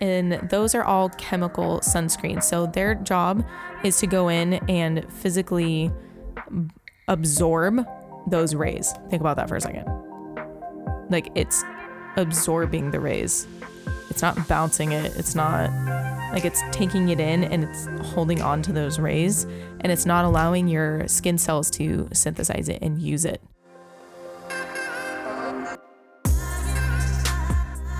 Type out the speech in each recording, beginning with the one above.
and those are all chemical sunscreens. So their job is to go in and physically absorb those rays. Think about that for a second. Like it's absorbing the rays. It's not bouncing it. It's not like it's taking it in and it's holding on to those rays and it's not allowing your skin cells to synthesize it and use it.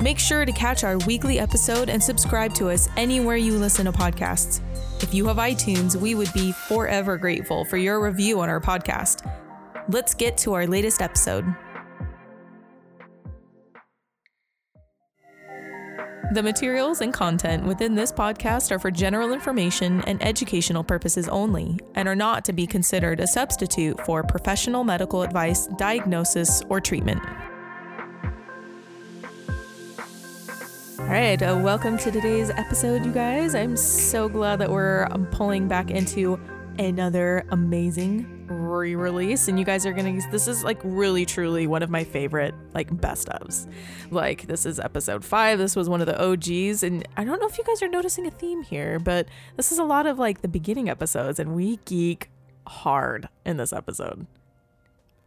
Make sure to catch our weekly episode and subscribe to us anywhere you listen to podcasts. If you have iTunes, we would be forever grateful for your review on our podcast. Let's get to our latest episode. The materials and content within this podcast are for general information and educational purposes only and are not to be considered a substitute for professional medical advice, diagnosis, or treatment. All right, uh, welcome to today's episode, you guys. I'm so glad that we're um, pulling back into another amazing re-release and you guys are gonna this is like really truly one of my favorite like best ofs like this is episode five. This was one of the og's and i don't know if you guys are noticing a theme here but this is a lot of like the beginning episodes and we geek hard in this episode.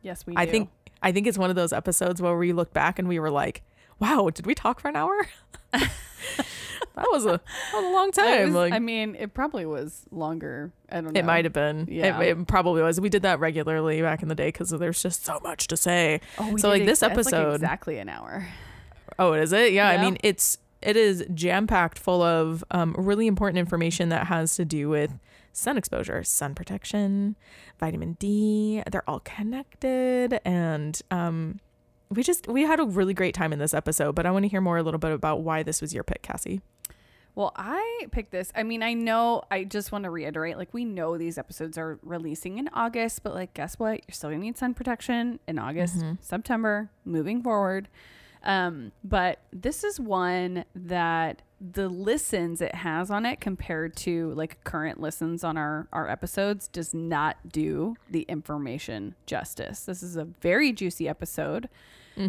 Yes, we i think i think it's one of those episodes where we look back and we were like wow did we talk for an hour that was a that was a long time like I mean, it probably was longer. I don't know. It might have been. Yeah. It, it probably was. We did that regularly back in the day because there's just so much to say. Oh, so like ex- this that's, like, episode. exactly an hour. Oh, is it? Yeah. I mean, it's it is jam packed full of um, really important information that has to do with sun exposure, sun protection, vitamin D. They're all connected, and um, we just we had a really great time in this episode. But I want to hear more a little bit about why this was your pick, Cassie. Well, I picked this. I mean, I know, I just want to reiterate like, we know these episodes are releasing in August, but like, guess what? You're still going to need sun protection in August, Mm-hmm. September, moving forward. Um, but this is one that the listens it has on it compared to like current listens on our our episodes does not do the information justice. This is a very juicy episode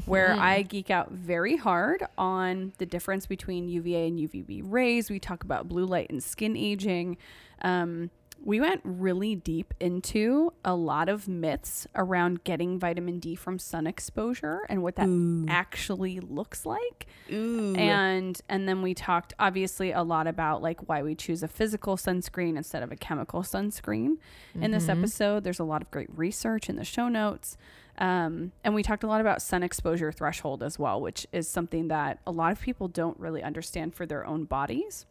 where I geek out very hard on the difference between UVA and UVB rays. We talk about blue light and skin aging. Um, we went really deep into a lot of myths around getting vitamin D from sun exposure and what that actually looks like. Ooh. And and then we talked obviously a lot about like why we choose a physical sunscreen instead of a chemical sunscreen. In this episode, there's a lot of great research in the show notes. Um, and we talked a lot about sun exposure threshold as well, which is something that a lot of people don't really understand for their own bodies.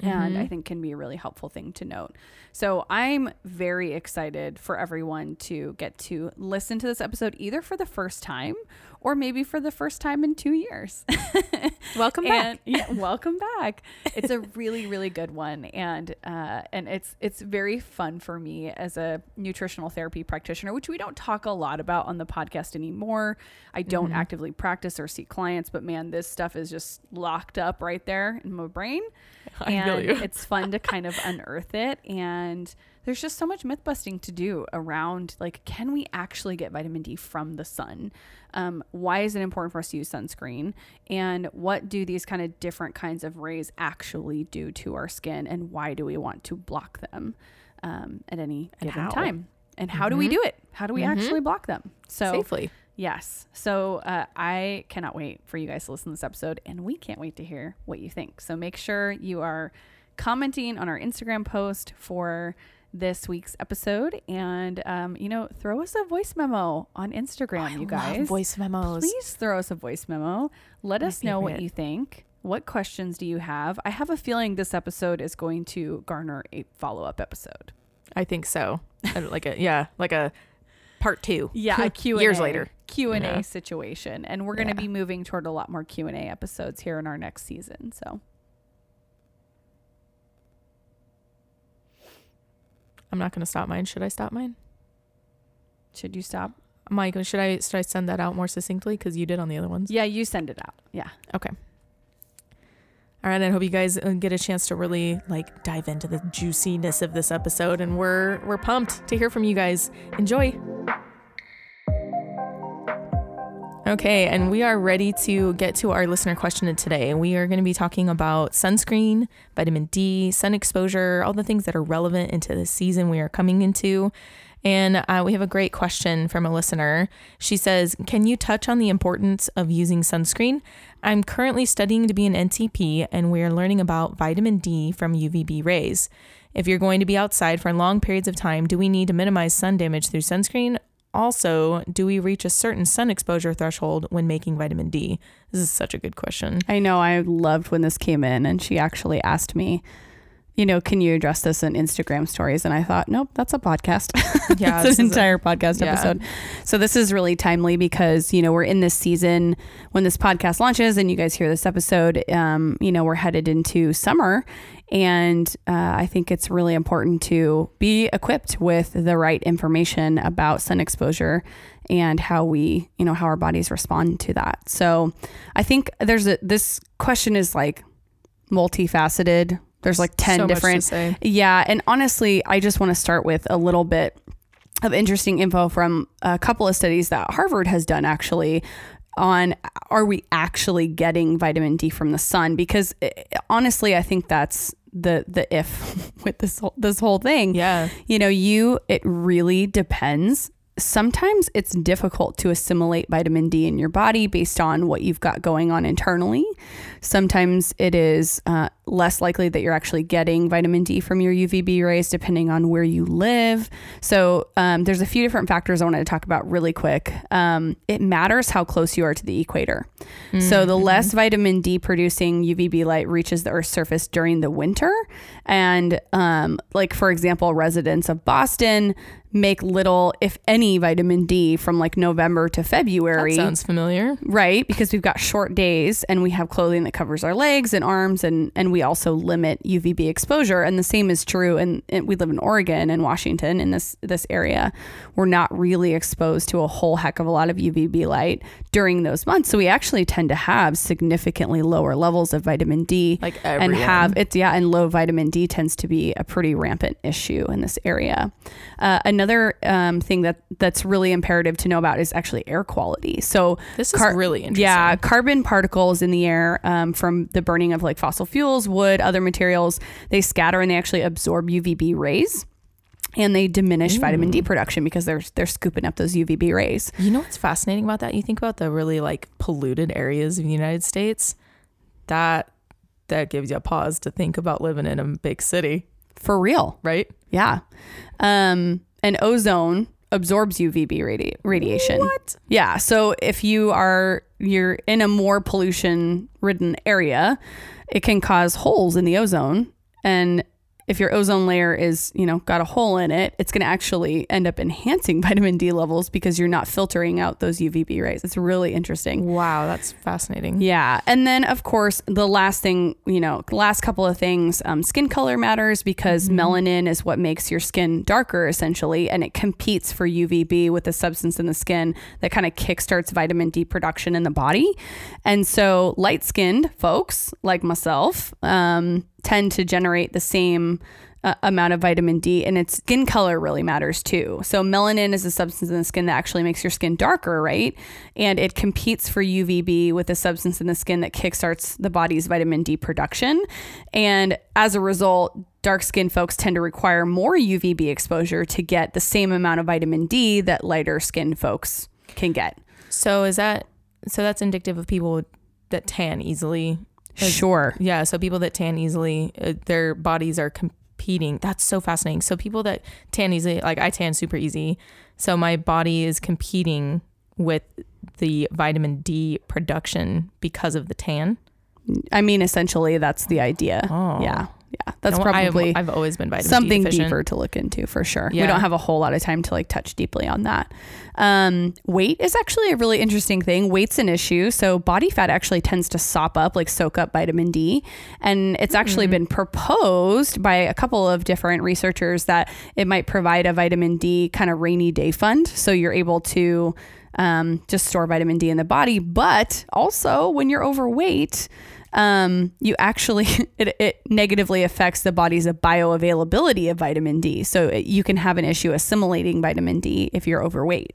And I mm-hmm. think can be a really helpful thing to note. So I'm very excited for everyone to get to listen to this episode either for the first time or maybe for the first time in two years. Welcome back. And yeah, welcome back. It's a really, really good one, and uh, and it's it's very fun for me as a nutritional therapy practitioner, which we don't talk a lot about on the podcast anymore. I don't Mm-hmm. actively practice or see clients, but man, this stuff is just locked up right there in my brain, I and it's fun to kind of unearth it and. There's just so much myth busting to do around like, can we actually get vitamin D from the sun? Um, why is it important for us to use sunscreen? And what do these kind of different kinds of rays actually do to our skin? And why do we want to block them um, at any And given how. time? And how do we do it? How do we actually block them? So Safely. Yes. So uh, I cannot wait for you guys to listen to this episode, and we can't wait to hear what you think. So make sure you are commenting on our Instagram post for this week's episode, and um, you know, throw us a voice memo on Instagram, you guys. voice memos. Please throw us a voice memo. Let My us know what you think. What questions do you have? I have a feeling this episode is going to garner a follow up episode. I think so. Like a yeah, like a part two. yeah a q&a years later. q&a Yeah. situation and we're going to Yeah. be moving toward a lot more q&a episodes here in our next season so I'm not going to stop mine. Should I stop mine? Should you stop? Mike, should I should I send that out more succinctly because you did on the other ones? Yeah, you send it out. Yeah. Okay. All right, I hope you guys uh, get a chance to really like dive into the juiciness of this episode, and we're we're pumped to hear from you guys. Enjoy. Okay, and we are ready to get to our listener question today. We are going to be talking about sunscreen, vitamin D, sun exposure, all the things that are relevant into the season we are coming into. And uh, we have a great question from a listener. She says, Can you touch on the importance of using sunscreen? I'm currently studying to be an NTP, and we are learning about vitamin D from UVB rays. If you're going to be outside for long periods of time, do we need to minimize sun damage through sunscreen? Also, do we reach a certain sun exposure threshold when making vitamin D? This is such a good question. I know. I loved when this came in, and she actually asked me, you know, can you address this in Instagram stories? And I thought, nope, that's a podcast. Yeah, it's an is a- entire podcast yeah. episode. So this is really timely because you know we're in this season when this podcast launches, and you guys hear this episode. Um, you know, we're headed into summer, and uh, I think it's really important to be equipped with the right information about sun exposure and how we, you know, how our bodies respond to that. So I think there's a this question is like multifaceted. There's like 10 So different yeah, and honestly, I just want to start with a little bit of interesting info from a couple of studies that Harvard has done actually on are we actually getting vitamin D from the sun because eh, honestly, I think that's the the if with this whole, this whole thing. Yeah. You know, you it really depends. Sometimes it's difficult to assimilate vitamin D in your body based on what you've got going on internally. Sometimes it is uh, less likely that you're actually getting vitamin D from your UVB rays, depending on where you live. So um, there's a few different factors I wanted to talk about really quick. Um, it matters how close you are to the equator. So the less vitamin D producing UVB light reaches the Earth's surface during the winter, and um, like for example, residents of Boston make little, if any, vitamin D from like November to February. That sounds familiar. Right, because we've got short days and we have clothing that covers our legs and arms, and and we also limit UVB exposure. And the same is true. And we live in Oregon and Washington in this this area. We're not really exposed to a whole heck of a lot of UVB light during those months, so we actually tend to have significantly lower levels of vitamin D. Like everyone. and have it's yeah, and low vitamin D tends to be a pretty rampant issue in this area. Uh, another um, thing that that's really imperative to know about is actually air quality. So This is Car- really interesting. yeah, carbon particles in the air um, from the burning of like fossil fuels, wood, other materials, they scatter and they actually absorb UVB rays. And they diminish vitamin D production because they're they're scooping up those UVB rays. You know what's fascinating about that? You think about the really like polluted areas of the United States. That that gives you a pause to think about living in a big city, For real. right? Yeah. Um, and ozone absorbs UVB radi- radiation. What? Yeah. So if you are you're in a more pollution ridden area, it can cause holes in the ozone. And if your ozone layer is, you know, got a hole in it, it's going to actually end up enhancing vitamin D levels because you're not filtering out those UVB rays. It's really interesting. Wow, that's fascinating. Yeah. And then, of course, the last thing, you know, last couple of things um, skin color matters because melanin is what makes your skin darker, essentially, and it competes for UVB with the substance in the skin that kind of kickstarts vitamin D production in the body. And so, light skinned folks like myself um, tend to generate the same uh, amount of vitamin D, and its skin color really matters too. So, melanin is a substance in the skin that actually makes your skin darker, right? And it competes for UVB with a substance in the skin that kickstarts the body's vitamin D production. And as a result, dark skinned folks tend to require more UVB exposure to get the same amount of vitamin D that lighter skinned folks can get. So is that so that's indicative of people that tan easily? Sure. Yeah, so people that tan easily, uh, their bodies are competing. That's so fascinating. So people that tan easily, like I tan super easy, so my body is competing with the vitamin D production because of the tan. I mean, essentially, that's the idea. Oh. Yeah. Yeah, that's No, I've- probably I've, always been vitamin something D deficient. deeper to look into for sure. We don't have a whole lot of time to like touch deeply on that. Um, weight is actually a really interesting thing. Weight's an issue. So body fat actually tends to sop up, like soak up vitamin D. And it's actually been proposed by a couple of different researchers that it might provide a vitamin D kind of rainy day fund. So you're able to um, just store vitamin D in the body. But also when you're overweight, um, you actually it, it negatively affects the body's bioavailability of vitamin D. So it- you can have an issue assimilating vitamin D if you're overweight.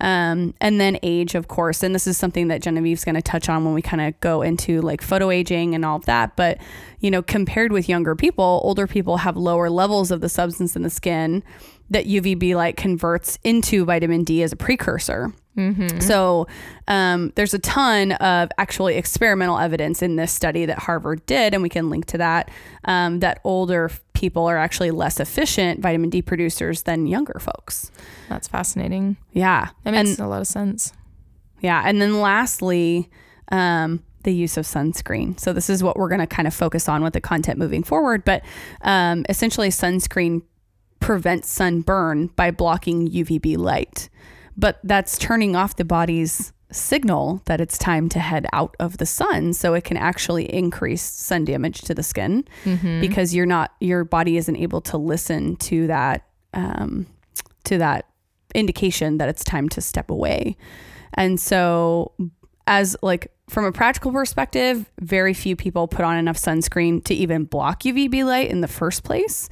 Um, and then age, of course, and this is something that Genevieve's going to touch on when we kind of go into like photo aging and all of that. But you know, compared with younger people, older people have lower levels of the substance in the skin that UVB light converts into vitamin D as a precursor. So um, there's a ton of actually experimental evidence in this study that Harvard did, and we can link to that. Um, that older people are actually less efficient vitamin D producers than younger folks. That's fascinating. Yeah, That and makes a lot of sense. yeah, and then lastly, um, the use of sunscreen. So this is what we're going to kind of focus on with the content moving forward. But um, essentially, sunscreen prevents sunburn by blocking UVB light, but that's turning off the body's signal that it's time to head out of the sun so it can actually increase sun damage to the skin because you're not your body isn't able to listen to that um, to that indication that it's time to step away. And so as like from a practical perspective very few people put on enough sunscreen to even block uvb light in the first place.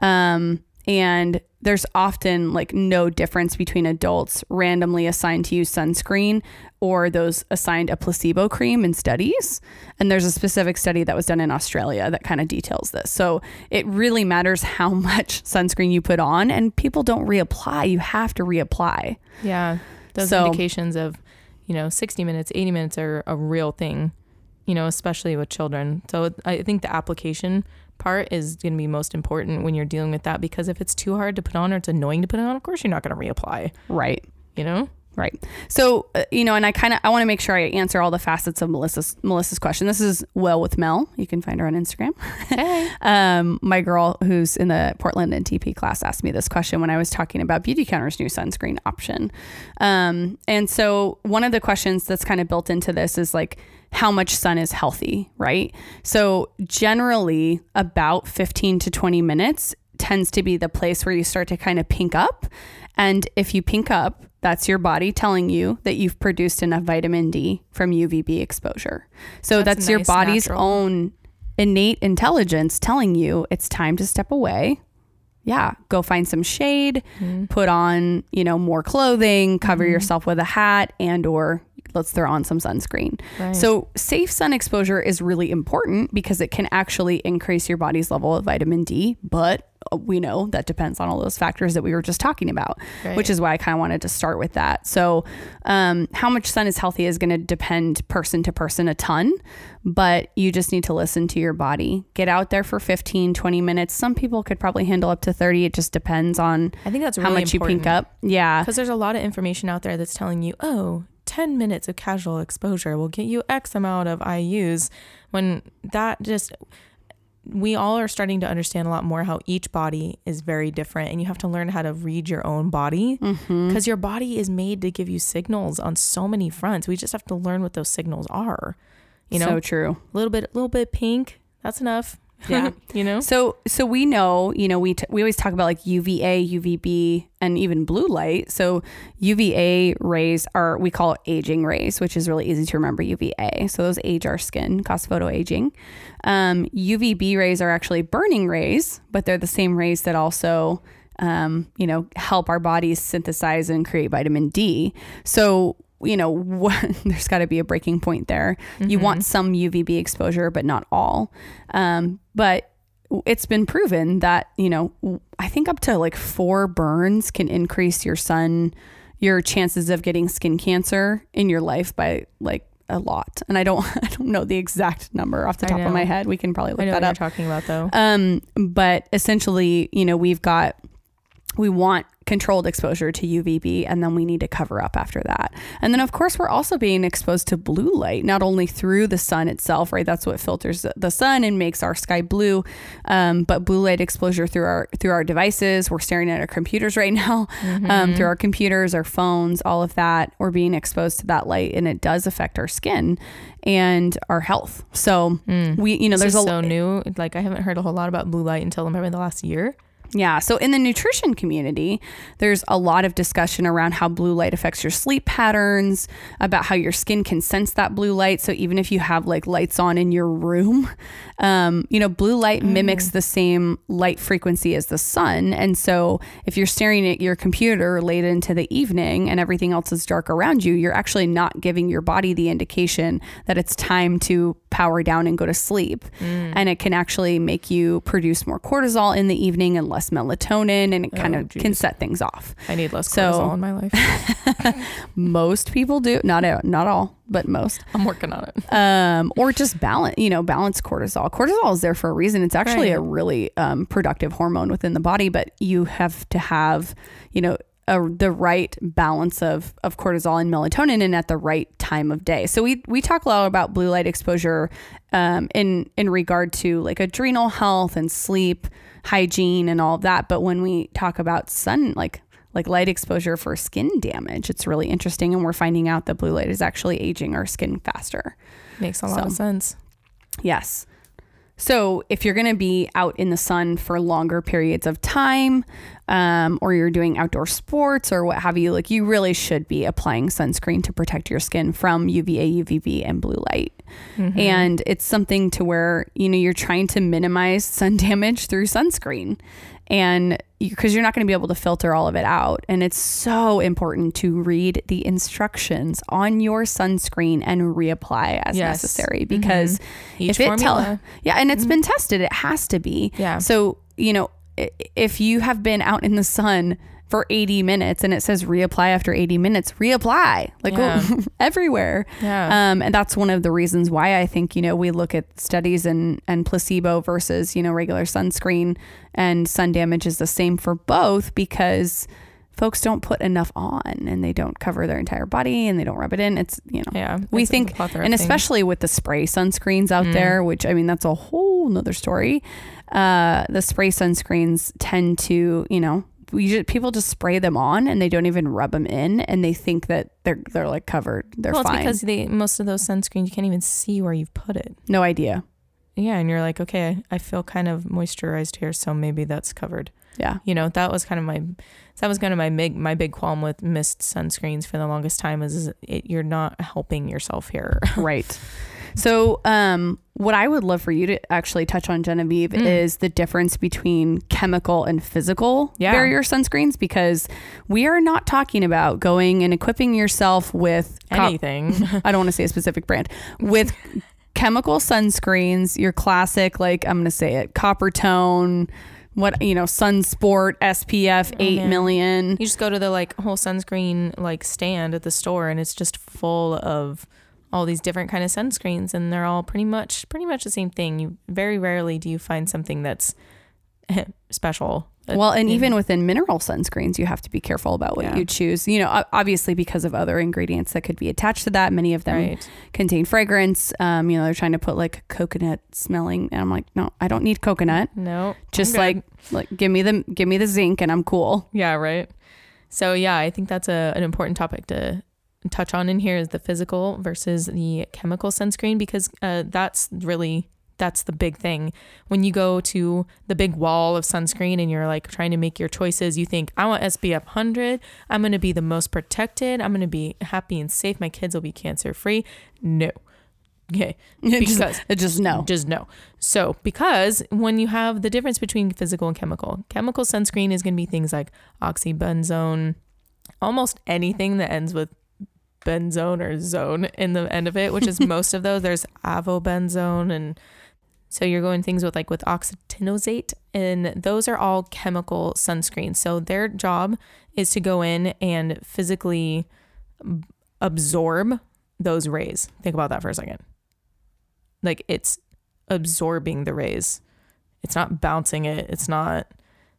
Um, and there's often like no difference between adults randomly assigned to use sunscreen or those assigned a placebo cream in studies. And there's a specific study that was done in Australia that kind of details this. So it really matters how much sunscreen you put on, and people don't reapply. You have to reapply. Yeah. Those So- indications of, you know, 60 minutes, 80 minutes are a real thing, you know, especially with children. So I think the application part is going to be most important when you're dealing with that because if it's too hard to put on or it's annoying to put on, of course you're not going to reapply, Right. you know? Right. So, uh, you know, and I kind of I want to make sure I answer all the facets of Melissa's Melissa's question. This is well with Mel. You can find her on Instagram. Hey. um, my girl who's in the Portland NTP class asked me this question when I was talking about Beautycounter's new sunscreen option. Um, and so one of the questions that's kind of built into this is like how much sun is healthy, right? So generally about 15 to 20 minutes tends to be the place where you start to kind of pink up. And if you pink up, that's your body telling you that you've produced enough vitamin D from UVB exposure. So That's that's, your body's natural. own innate intelligence telling you it's time to step away. Yeah, go find some shade, mm-hmm. put on, you know, more clothing, cover mm-hmm. yourself with a hat and or let's throw on some sunscreen. Right. So, safe sun exposure is really important because it can actually increase your body's level of vitamin D, but uh, we know that depends on all those factors that we were just talking about, Right. which is why I kind of wanted to start with that. So, um, how much sun is healthy is going to depend person to person a ton, but you just need to listen to your body. Get out there for 15, 20 minutes. Some people could probably handle up to 30. It just depends on I think that's how really much you pink up. Yeah. Because there's a lot of information out there that's telling you, oh, 10 minutes of casual exposure will get you X amount of IUs. When that just, we all are starting to understand a lot more how each body is very different and you have to learn how to read your own body Mm-hmm. because your body is made to give you signals on so many fronts. We just have to learn what those signals are. You know, so true. a little bit, a little bit pink, that's enough. Yeah. you know? So so we know, you know, we t- we always talk about like UVA, UVB, and even blue light. So UVA rays are we call aging rays, which is really easy to remember. UVA. So those age our skin, cause photo aging. Um, UVB rays are actually burning rays, but they're the same rays that also um, you know, help our bodies synthesize and create vitamin D. So, you know, what, there's got to be a breaking point there. You want some UVB exposure, but not all. Um, but it's been proven that, you know, I think up to like four burns can increase your sun, your chances of getting skin cancer in your life by like a lot. And I don't, I don't know the exact number off the top of my head. We can probably I look know that what up. you're talking about though. Um, but essentially, you know, we've got we want controlled exposure to UVB, and then we need to cover up after that. And then, of course, we're also being exposed to blue light, not only through the sun itself, right? That's what filters the sun and makes our sky blue, um, but blue light exposure through our through our devices. We're staring at our computers right now, Mm-hmm. um, through our computers, our phones, all of that. We're being exposed to that light, and it does affect our skin and our health. So we, you know, This there's is a so new. Like I haven't heard a whole lot about blue light until maybe the last year. Yeah. So in the nutrition community, there's a lot of discussion around how blue light affects your sleep patterns, about how your skin can sense that blue light. So even if you have like lights on in your room, um, you know, blue light mimics the same light frequency as the sun. And so if you're staring at your computer late into the evening and everything else is dark around you, you're actually not giving your body the indication that it's time to power down and go to sleep. And it can actually make you produce more cortisol in the evening and less melatonin, and it kind Oh, of can set things off. I need less So- cortisol in my life. Most people do, not not all, but most. I'm working on it. Um, or just balance, you know, balance cortisol. Cortisol is there for a reason. It's actually a really um, productive hormone within the body, but you have to have, you know, a, the right balance of, of cortisol and melatonin and at the right time of day. So we, we talk a lot about blue light exposure um, in, in regard to like adrenal health and sleep hygiene and all of that. But when we talk about sun, like like light exposure for skin damage, it's really interesting. And we're finding out that blue light is actually aging our skin faster. Makes a lot of sense. Yes. So if you're going to be out in the sun for longer periods of time, um, or you're doing outdoor sports or what have you, like you really should be applying sunscreen to protect your skin from UVA, UVB, and blue light. And it's something to where you know you're trying to minimize sun damage through sunscreen, and because you're not going to be able to filter all of it out, and it's so important to read the instructions on your sunscreen and reapply as Yes. necessary mm-hmm. because Each if it tell formula. yeah, and it's mm-hmm. been tested. It has to be. Yeah. So, you know, if you have been out in the sun for 80 minutes and it says reapply after 80 minutes, reapply. Like Yeah. go everywhere. Yeah. Um, and that's one of the reasons why I think, you know, we look at studies and, and placebo versus, you know, regular sunscreen and sun damage is the same for both because folks don't put enough on and they don't cover their entire body and they don't rub it in. It's, you know, yeah. we think, and especially with the spray sunscreens out Mm. there, which I mean, that's a whole nother story. Uh, the spray sunscreens tend to, you know, we just, people just spray them on and they don't even rub them in, and they think that they're they're like covered. They're well, fine. it's because they most of those sunscreens you can't even see where you've put it. no idea. Yeah, and you're like, okay, I feel kind of moisturized here, so maybe that's covered. Yeah. You know, that was kind of my that was kind of my big my big qualm with mist sunscreens for the longest time is it, you're not helping yourself here. right. So, um, what I would love for you to actually touch on, Genevieve, Mm. is the difference between chemical and physical Yeah. barrier sunscreens because we are not talking about going and equipping yourself with co- Anything. I don't want to say a specific brand with chemical sunscreens, your classic, like I'm going to say it, Coppertone, what, you know, Sunsport SPF 8 man. million. You just go to the like whole sunscreen like stand at the store and it's just full of all these different kind of sunscreens and they're all pretty much pretty much the same thing. You very rarely do you find something that's special. Uh, Well, and even within mineral sunscreens, you have to be careful about what Yeah. you choose. You know, obviously because of other ingredients that could be attached to that. Many of them right. contain fragrance. Um, you know, they're trying to put like coconut smelling, and I'm like, no, I don't need coconut. No. Just like, like give me the give me the zinc, and I'm cool. Yeah, right. So yeah, I think that's a, an important topic to touch on in here is the physical versus the chemical sunscreen because uh, that's really that's the big thing. When you go to the big wall of sunscreen and you're like trying to make your choices, you think I want SPF 100. I'm going to be the most protected. I'm going to be happy and safe. My kids will be cancer free. No. Okay. Just- Because just no. just no. So, because when you have the difference between physical and chemical, chemical sunscreen is going to be things like oxybenzone, almost anything that ends with benzone or zone in the end of it, which is most of those. There's avobenzone and so you're going things with like with octinoxate and those are all chemical sunscreens. So their job is to go in and physically absorb those rays. Think about that for a second. Like it's absorbing the rays. It's not bouncing it. It's not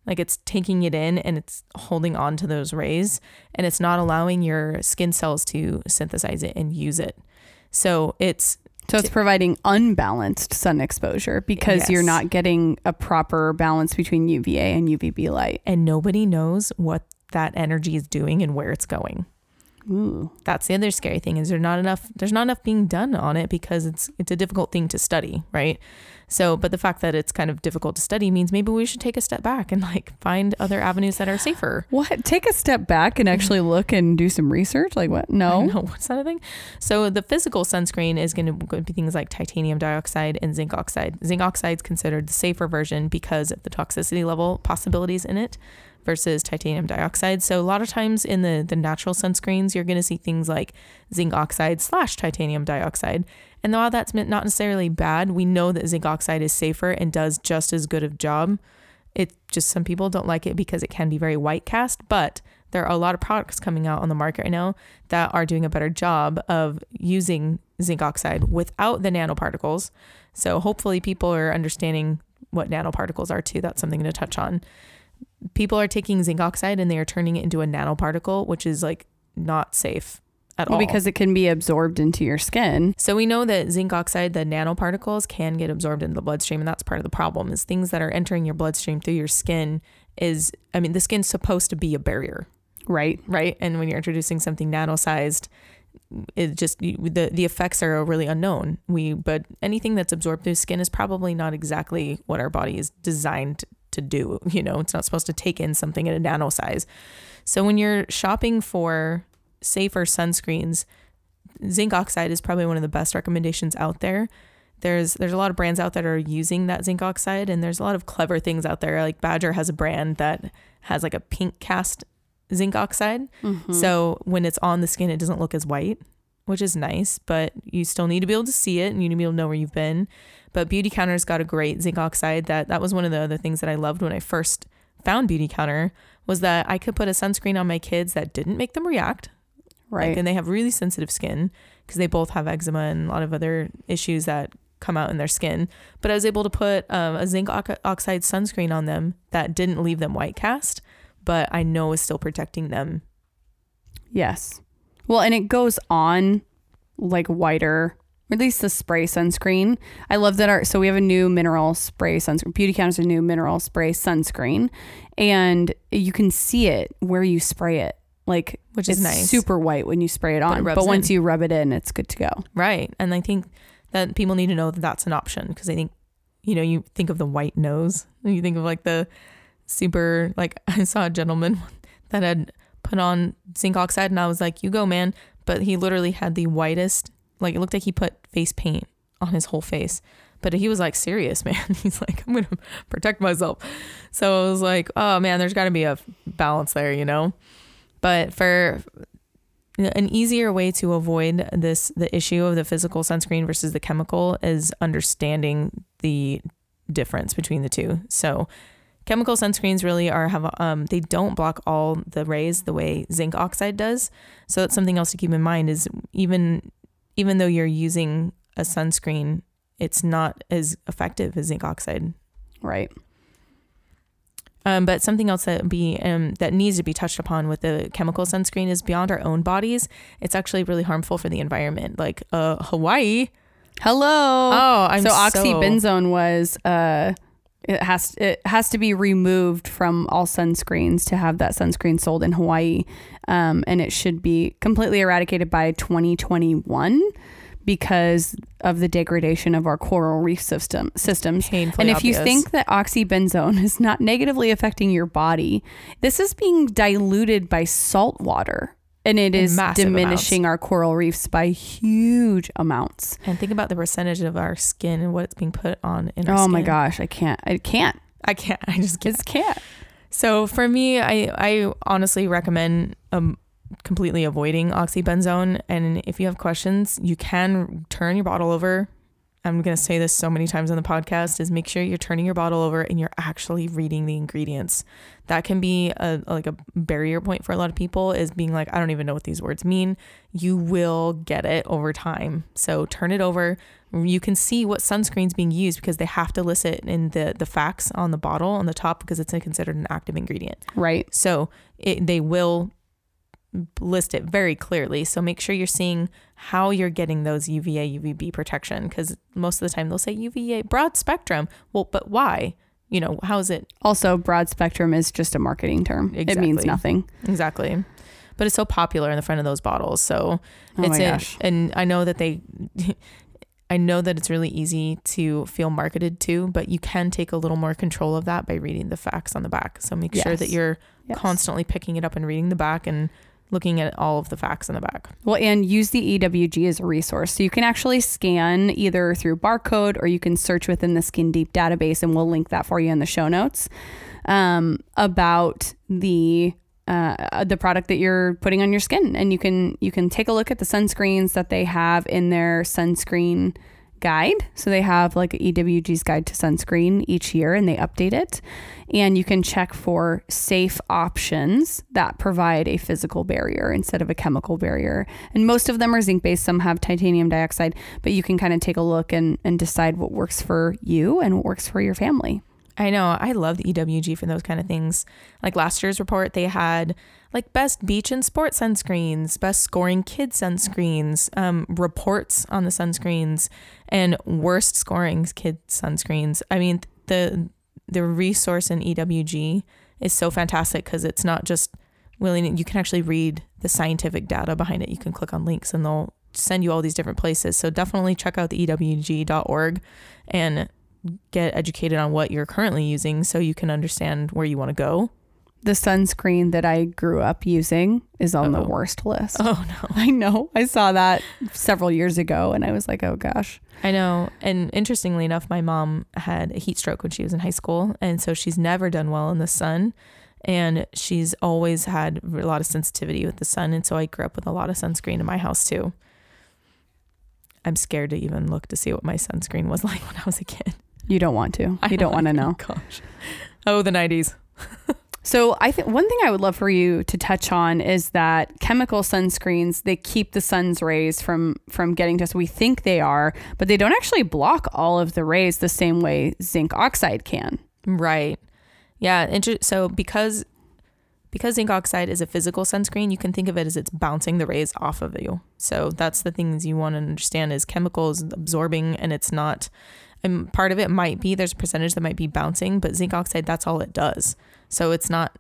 Like it's taking it in and it's holding on to those rays and it's not allowing your skin cells to synthesize it and use it. So it's So it's providing unbalanced sun exposure because you're not getting a proper balance between UVA and UVB light. and nobody knows what that energy is doing and where it's going. Ooh. That's the other scary thing is there's not enough there's not enough being done on it because it's it's a difficult thing to study, right? So, but the fact that it's kind of difficult to study means maybe we should take a step back and like find other avenues that are safer. What? Take a step back and actually look and do some research? Like what? No. No, what's that a thing? So the physical sunscreen is going to be things like titanium dioxide and zinc oxide. Zinc oxide is considered the safer version because of the toxicity level possibilities in it versus titanium dioxide. So a lot of times in the the natural sunscreens, you're going to see things like zinc oxide slash titanium dioxide. And while that's not necessarily bad, we know that zinc oxide is safer and does just as good of job. It just some people don't like it because it can be very white cast, but there are a lot of products coming out on the market right now that are doing a better job of using zinc oxide without the nanoparticles. So hopefully people are understanding what nanoparticles are too. That's something to touch on. People are taking zinc oxide and they are turning it into a nanoparticle, which is like not safe at Well, all. because it can be absorbed into your skin. So we know that zinc oxide, the nanoparticles, can get absorbed into the bloodstream, and that's part of the problem. Is things that are entering your bloodstream through your skin is, I mean, the skin's supposed to be a barrier, Right. right? And when you're introducing something nano-sized, it just the the effects are really unknown. We but anything that's absorbed through skin is probably not exactly what our body is designed to do. You know, it's not supposed to take in something at a nano size. So when you're shopping for safer sunscreens, zinc oxide is probably one of the best recommendations out there. There's there's a lot of brands out that are using that zinc oxide, and there's a lot of clever things out there. Like Badger has a brand that has like a pink cast zinc oxide. Mm-hmm. So when it's on the skin, it doesn't look as white, which is nice, but you still need to be able to see it and you need to be able to know where you've been. But Beautycounter's got a great zinc oxide that that was one of the other things that I loved when I first found Beautycounter was that I could put a sunscreen on my kids that didn't make them react. Right. Like, and they have really sensitive skin because they both have eczema and a lot of other issues that come out in their skin. But I was able to put um, a zinc oxide sunscreen on them that didn't leave them white cast, but I know is still protecting them Yes. Well, and it goes on like whiter, or at least the spray sunscreen. I love that our so we have a new mineral spray sunscreen. Beautycounter's a new mineral spray sunscreen, and you can see it where you spray it. Like Which is nice. super white when you spray it But it on, but, once in. you rub it in, it's good to go. Right. And I think that people need to know that that's an option because I think, you know, you think of the white nose, you think of like the super, like I saw a gentleman that had put on zinc oxide and I was like, you go, man. But he literally had the whitest, like it looked like he put face paint on his whole face. But he was like serious, man. He's like, I'm to protect myself. So I was like, oh man, there's got to be a balance there, you know? But for an easier way to avoid this the issue of the physical sunscreen versus the chemical is understanding the difference between the two. So chemical sunscreens really are have um they don't block all the rays the way zinc oxide does. So that's something else to keep in mind is even even though you're using a sunscreen, it's not as effective as zinc oxide. Right. Um, but something else that be um, that needs to be touched upon with the chemical sunscreen is beyond our own bodies. It's actually really harmful for the environment. Like uh, Hawaii. Hello. Oh, I'm so so, oxybenzone was uh it has it has to be removed from all sunscreens to have that sunscreen sold in Hawaii. Um, and it should be completely eradicated by 2021 because of the degradation of our coral reef system systems. painfully And if you think that oxybenzone is not negatively affecting your body, this is being diluted by salt water. And it is In is massive diminishing our coral reefs by huge amounts. and think about the percentage of our skin and what it's being put on in our Oh skin. my gosh, I can't. I can't. I can't. I just can't. Just can't. So for me, I I honestly recommend um completely avoiding oxybenzone. And if you have questions, you can turn your bottle over I'm going to say this so many times on the podcast is make sure you're turning your bottle over and you're actually reading the ingredients. That can be a like a barrier point for a lot of people is being like I don't even know what these words mean. You will get it over time. So turn it over. You can see what sunscreen's being used because they have to list it in the the facts on the bottle on the top because it's considered an active ingredient. Right. So it, they will list it very clearly. So make sure you're seeing how you're getting those UVA, UVB protection because most of the time they'll say UVA broad spectrum. Well, but why? You know, how is it? Also, broad spectrum is just a marketing term. It means nothing. Exactly. But it's so popular in the front of those bottles. So Oh it's gosh. and I know that they I know that it's really easy to feel marketed to, but you can take a little more control of that by reading the facts on the back. So make sure that you're Yes. constantly picking it up and reading the back and looking at all of the facts in the back. Well, and use the EWG as a resource. So you can actually scan either through barcode or you can search within the Skin Deep database, and we'll link that for you in the show notes um, about the uh, the product that you're putting on your skin, and you can you can take a look at the sunscreens that they have in their sunscreen guide. So they have like EWG's guide to sunscreen each year, and they update it. And you can check for safe options that provide a physical barrier instead of a chemical barrier. And most of them are zinc based, some have titanium dioxide, but you can kind of take a look and, and decide what works for you and what works for your family. I know. I love the EWG for those kind of things. Like last year's report, they had like best beach and sport sunscreens, best scoring kid sunscreens, um, reports on the sunscreens, and worst scoring kid sunscreens. I mean, the the resource in EWG is so fantastic because it's not just willing. You can actually read the scientific data behind it. You can click on links and they'll send you all these different places. So definitely check out the EWG.org and get educated on what you're currently using so you can understand where you want to go. The sunscreen that I grew up using is on the Uh-oh. worst list. Oh no. I know. I saw that several years ago and I was like, oh gosh. I know. And interestingly enough, my mom had a heat stroke when she was in high school. And so she's never done well in the sun. And she's always had a lot of sensitivity with the sun. And so I grew up with a lot of sunscreen in my house too. I'm scared to even look to see what my sunscreen was like when I was a kid. You don't want to. I You don't want to oh know. Gosh. Oh, the 90s. So I think one thing I would love for you to touch on is that chemical sunscreens they keep the sun's rays from from getting to us. We think they are, but they don't actually block all of the rays the same way zinc oxide can. Right. Yeah. Inter- so because because zinc oxide is a physical sunscreen, you can think of it as it's bouncing the rays off of you. So that's the things you want to understand is chemicals absorbing and it's not and part of it might be there's a percentage that might be bouncing, but zinc oxide that's all it does. So it's not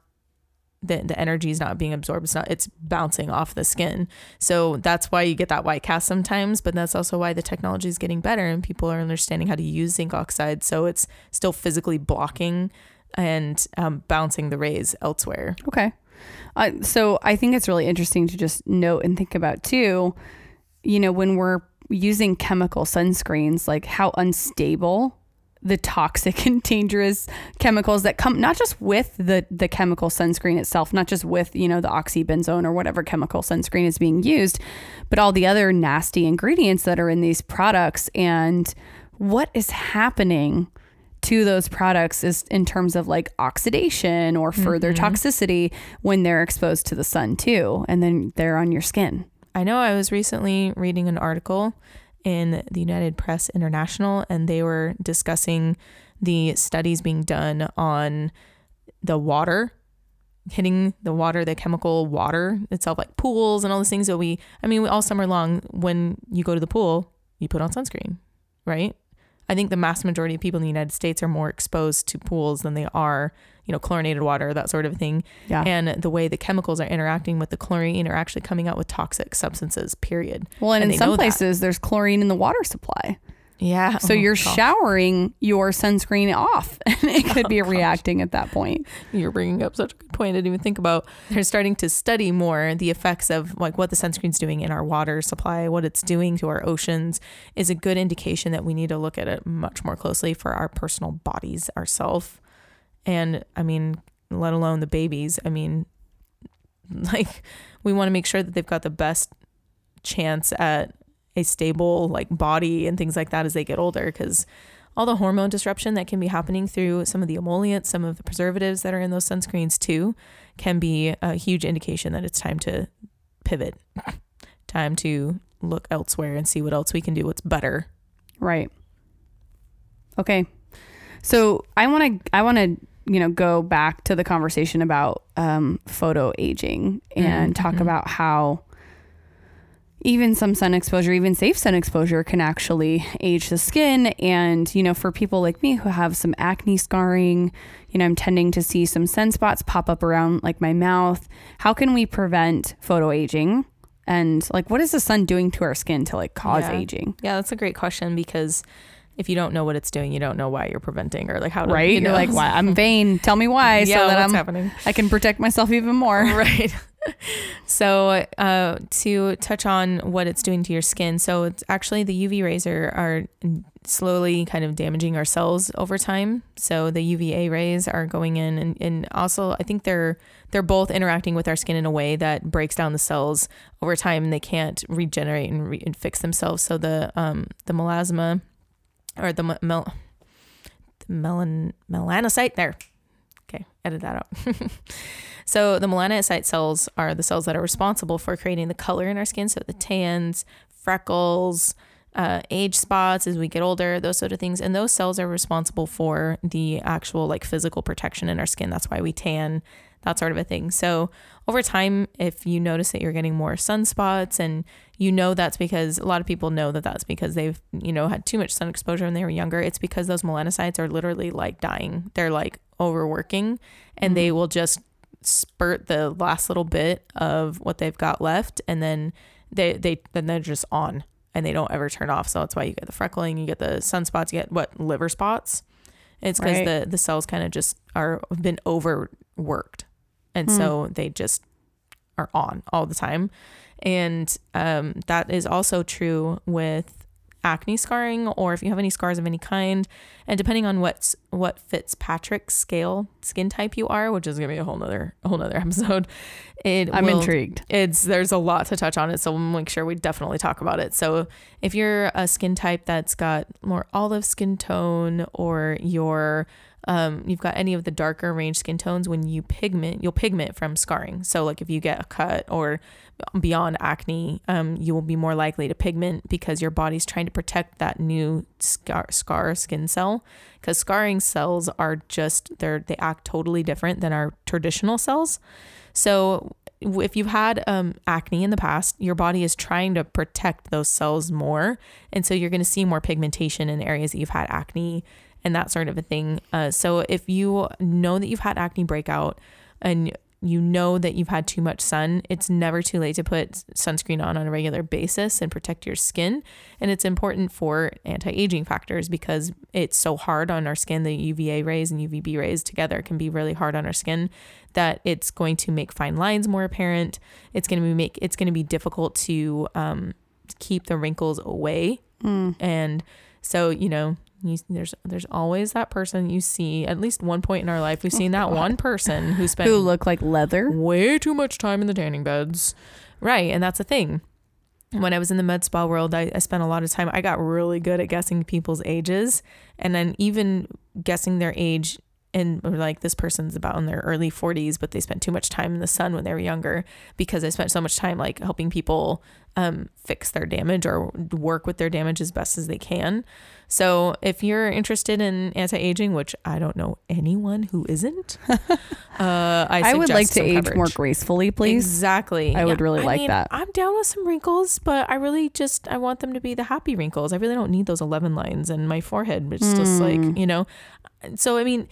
the the energy is not being absorbed. It's not it's bouncing off the skin. So that's why you get that white cast sometimes, but that's also why the technology is getting better and people are understanding how to use zinc oxide. So it's still physically blocking and um, bouncing the rays elsewhere. Okay. Uh, so I think it's really interesting to just note and think about too, you know, when we're using chemical sunscreens, like how unstable the toxic and dangerous chemicals that come not just with the the chemical sunscreen itself, not just with, you know, the oxybenzone or whatever chemical sunscreen is being used, but all the other nasty ingredients that are in these products. And what is happening to those products is in terms of like oxidation or further mm-hmm. toxicity when they're exposed to the sun too and then they're on your skin I know I was recently reading an article in the United Press International, and they were discussing the studies being done on the water hitting the water, the chemical water itself, like pools and all those things that we, I mean, all summer long, when you go to the pool, you put on sunscreen, right? I think the mass majority of people in the United States are more exposed to pools than they are, you know, chlorinated water, that sort of thing. yeah And the way the chemicals are interacting with the chlorine are actually coming out with toxic substances, period. well and, and in some that. places there's chlorine in the water supply Yeah. so Oh, you're gosh. showering your sunscreen off and it could oh, be Oh, gosh. reacting at that point You're bringing up such a good point. I didn't even think about. They're starting to study more the effects of like what the sunscreen's doing in our water supply, what it's doing to our oceans is a good indication that we need to look at it much more closely for our personal bodies ourselves. And I mean, let alone the babies. I mean, like we want to make sure that they've got the best chance at a stable like body and things like that as they get older because all the hormone disruption that can be happening through some of the emollients, some of the preservatives that are in those sunscreens too, can be a huge indication that it's time to pivot, time to look elsewhere and see what else we can do what's better. Right. Okay. So I want to I want to you know go back to the conversation about um, photo aging and Mm-hmm. talk about how even some sun exposure, even safe sun exposure, can actually age the skin. And you know, for people like me who have some acne scarring, you know, I'm tending to see some sunspots pop up around like my mouth. How can we prevent photo aging? And like, what is the sun doing to our skin to like cause Yeah. aging? Yeah, that's a great question because if you don't know what it's doing, you don't know why you're preventing or like how to, right? You know, are like, why? I'm vain. Tell me why, yeah, so that I'm happening? I can protect myself even more. right. So uh, to touch on what it's doing to your skin, so it's actually the UV rays are, slowly kind of damaging our cells over time. So the UVA rays are going in, and, and also I think they're they're both interacting with our skin in a way that breaks down the cells over time, and they can't regenerate and, re- and fix themselves. So the um the melasma or the mel the melan melanocyte there. Okay, edit that out. So the melanocyte cells are the cells that are responsible for creating the color in our skin. So the tans, freckles, uh, age spots as we get older, those sort of things. And those cells are responsible for the actual like physical protection in our skin. That's why we tan, that sort of a thing. So over time, if you notice that you're getting more sunspots and you know that's because a lot of people know that that's because they've, you know, had too much sun exposure when they were younger, it's because those melanocytes are literally like dying. They're like overworking and they will just spurt the last little bit of what they've got left and then they they then they're just on and they don't ever turn off. So that's why you get the freckling you get the sunspots you get what liver spots? It's because Right. the the cells kind of just are been overworked and so they just are on all the time. And um, that is also true with acne scarring or if you have any scars of any kind and depending on what's what Fitzpatrick scale skin type you are which is gonna be a whole nother a whole nother episode it I'm will- intrigued. it's there's a lot to touch on it so we'll make sure we definitely talk about it so if you're a skin type that's got more olive skin tone or you're um, you've got any of the darker range skin tones when you pigment you'll pigment from scarring. So like if you get a cut or beyond acne um, you will be more likely to pigment because your body's trying to protect that new scar, scar skin cell. Because scarring cells are just they're they act totally different than our traditional cells. So if you've had um, acne in the past, your body is trying to protect those cells more, and so you're going to see more pigmentation in areas that you've had acne and that sort of a thing. Uh, so if you know that you've had acne breakout and you know that you've had too much sun, it's never too late to put sunscreen on on a regular basis and protect your skin. And it's important for anti-aging factors because it's so hard on our skin. The UVA rays and UVB rays together can be really hard on our skin that it's going to make fine lines more apparent. It's going to be make it's going to be difficult to um, keep the wrinkles away. And so you know, you, there's there's always that person you see at least one point in our life we've seen that one person who spent Who look like leather? way too much time in the tanning beds. Right. And that's a thing. When I was in the med spa world, I, I spent a lot of time. I got really good at guessing people's ages and then even guessing their age. And or like this person's about in their early 40s, but they spent too much time in the sun when they were younger because I spent so much time like helping people um, fix their damage or work with their damage as best as they can. So if you're interested in anti-aging, which I don't know anyone who isn't, uh, I, I would like to age more gracefully, please. Exactly. I would really like mean, that. I'm down with some wrinkles, but I really just I want them to be the happy wrinkles. I really don't need those 11 lines in my forehead. It's just Hmm. like, you know. So I mean,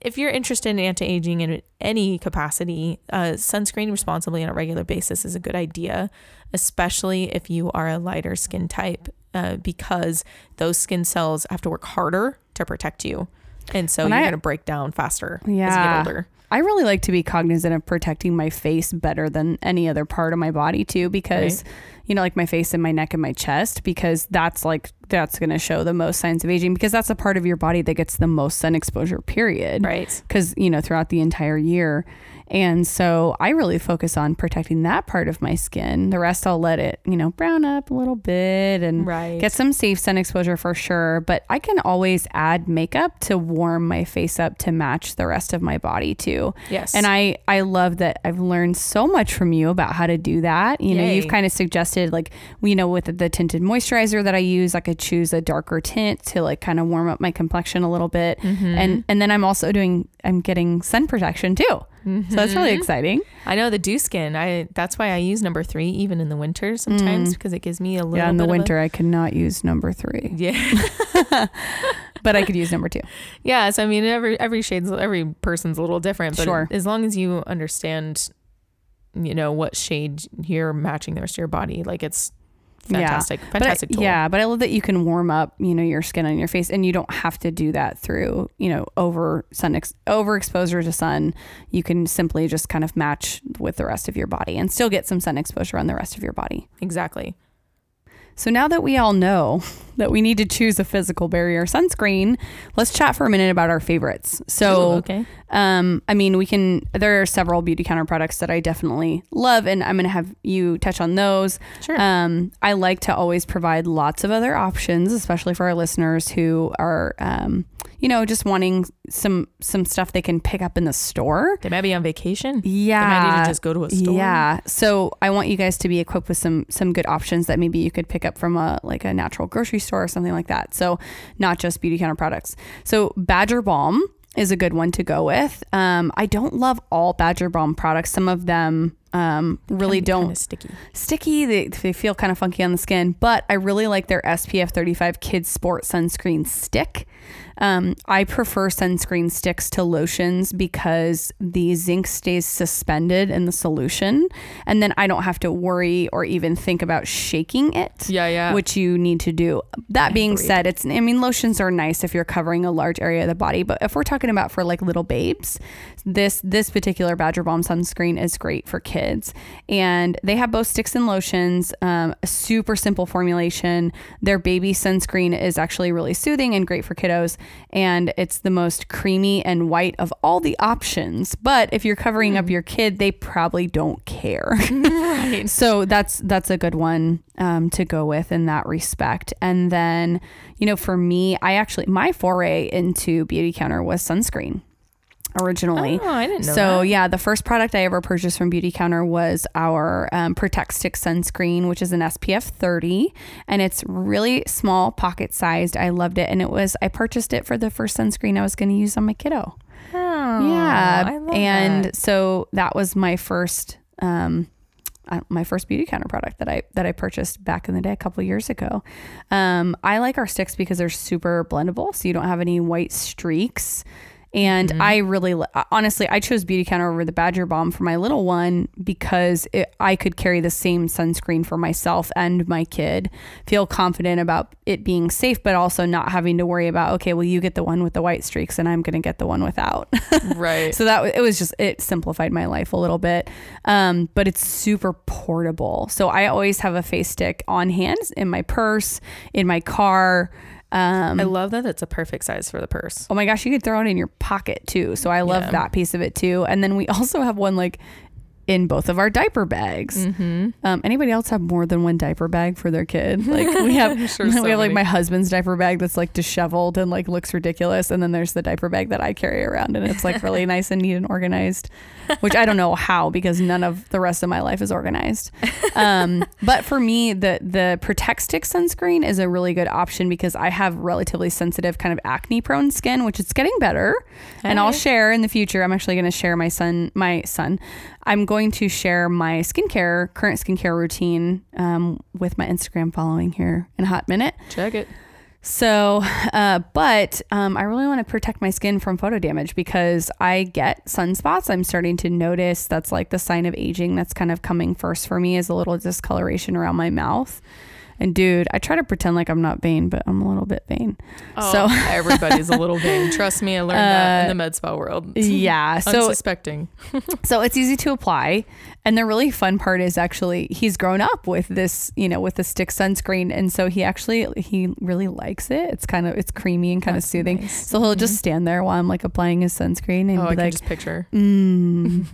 if you're interested in anti-aging in any capacity, uh, sunscreen responsibly on a regular basis is a good idea, especially if you are a lighter skin type, uh, because those skin cells have to work harder to protect you, and so When you're I- gonna break down faster as you get Yeah. older. I really like to be cognizant of protecting my face better than any other part of my body too, because you know, like my face and my neck and my chest, because that's like that's going to show the most signs of aging, because that's a part of your body that gets the most sun exposure. Period. Right. Because you know throughout the entire year, And so I really focus on protecting that part of my skin. The rest I'll let it, you know, brown up a little bit and Right. get some safe sun exposure for sure. But I can always add makeup to warm my face up to match the rest of my body too. Yes. And I I love that I've learned so much from you about how to do that. You know, you've kind of suggested like you know with the tinted moisturizer that I use, I could choose a darker tint to like kind of warm up my complexion a little bit. Mm-hmm. And and then I'm also doing I'm getting sun protection too. So that's really Mm-hmm. exciting. I know the dew skin. I that's why I use number three even in the winter sometimes because it gives me a little. Mm. Yeah, in the winter I could not use number 3, yeah, but I could use number 2. yeah. So I mean, every every shade's every person's a little different, but Sure. as long as you understand, you know what shade you're matching the rest of your body, like it's Yeah. fantastic, But I- yeah, but I love that you can warm up, you know, your skin on your face, and you don't have to do that through, you know, over sun ex- overexposure to sun. You can simply just kind of match with the rest of your body and still get some sun exposure on the rest of your body. exactly. So now that we all know that we need to choose a physical barrier sunscreen, let's chat for a minute about our favorites. So, Ooh, okay, um, I mean, we can. There are several Beautycounter products that I definitely love, and I'm going to have you touch on those. sure. Um, I like to always provide lots of other options, especially for our listeners who are, um, you know, just wanting some some stuff they can pick up in the store. they might be on vacation. Yeah, They might even just go to a store. yeah. So I want you guys to be equipped with some some good options that maybe you could pick up from a like a natural grocery store or something like that. So not just Beautycounter products. So Badger Balm is a good one to go with. Um, I don't love all Badger Balm products. Some of them um, really be don't kinda sticky. sticky. They, they feel kind of funky on the skin, but I really like their SPF 35 Kids Sport Sunscreen Stick. Um, I prefer sunscreen sticks to lotions because the zinc stays suspended in the solution, and then I don't have to worry or even think about shaking it. Yeah, yeah. Which you need to do. That being Agreed. said, it's I mean lotions are nice if you're covering a large area of the body, but if we're talking about for like little babes, this this particular Badger Balm sunscreen is great for kids, and they have both sticks and lotions. Um, a super simple formulation. Their baby sunscreen is actually really soothing and great for kiddos, and it's the most creamy and white of all the options. But if you're covering up your kid, they probably don't care. right. So that's that's a good one um, to go with in that respect. And then, you know, for me, I actually my foray into Beautycounter was sunscreen originally. Oh, I didn't know so that. yeah, the first product I ever purchased from Beautycounter was our um, Protect Stick sunscreen, which is an SPF 30, and it's really small, pocket sized. I loved it, and it was I purchased it for the first sunscreen I was going to use on my kiddo Oh, yeah I love and that. so that was my first um uh, my first Beautycounter product that I that I purchased back in the day a couple years ago. Um, I like our sticks because they're super blendable, so you don't have any white streaks. And Mm-hmm. I really, honestly, I chose Beautycounter over the Badger Balm for my little one because it, I could carry the same sunscreen for myself and my kid, feel confident about it being safe, but also not having to worry about, okay, well, you get the one with the white streaks and I'm going to get the one without. right. So that it was just it simplified my life a little bit, um, but it's super portable. So I always have a face stick on hand in my purse, in my car. Um, I love that it's a perfect size for the purse. oh my gosh, you could throw it in your pocket too. So I love Yeah. that piece of it too. And then we also have one like in both of our diaper bags. Mm-hmm. Um, anybody else have more than one diaper bag for their kid? Like we have, Sure, we so have like my husband's diaper bag that's like disheveled and like looks ridiculous, and then there's the diaper bag that I carry around, and it's like really nice and neat and organized. Which I don't know how because none of the rest of my life is organized. Um, but for me, the the Protect Stick sunscreen is a really good option because I have relatively sensitive kind of acne prone skin, which is getting better, and I'll share in the future. I'm actually going to share my son, my son. I'm going to share my skincare, current skincare routine um, with my Instagram following here in a hot minute. Check it. So, uh, but um, I really want to protect my skin from photo damage because I get sunspots. I'm starting to notice that's like the sign of aging that's kind of coming first for me is a little discoloration around my mouth. And dude, I try to pretend like I'm not vain, but I'm a little bit vain. Oh, So- everybody's a little vain. Trust me, I learned that in Uh, the med spa world. Yeah. So Unsuspecting. so it's easy to apply. And the really fun part is actually he's grown up with this, you know, with the stick sunscreen. And so he actually he really likes it. It's kind of it's creamy and kind of soothing. nice. So he'll just stand there while I'm like applying his sunscreen and Oh, I like, just picture mm.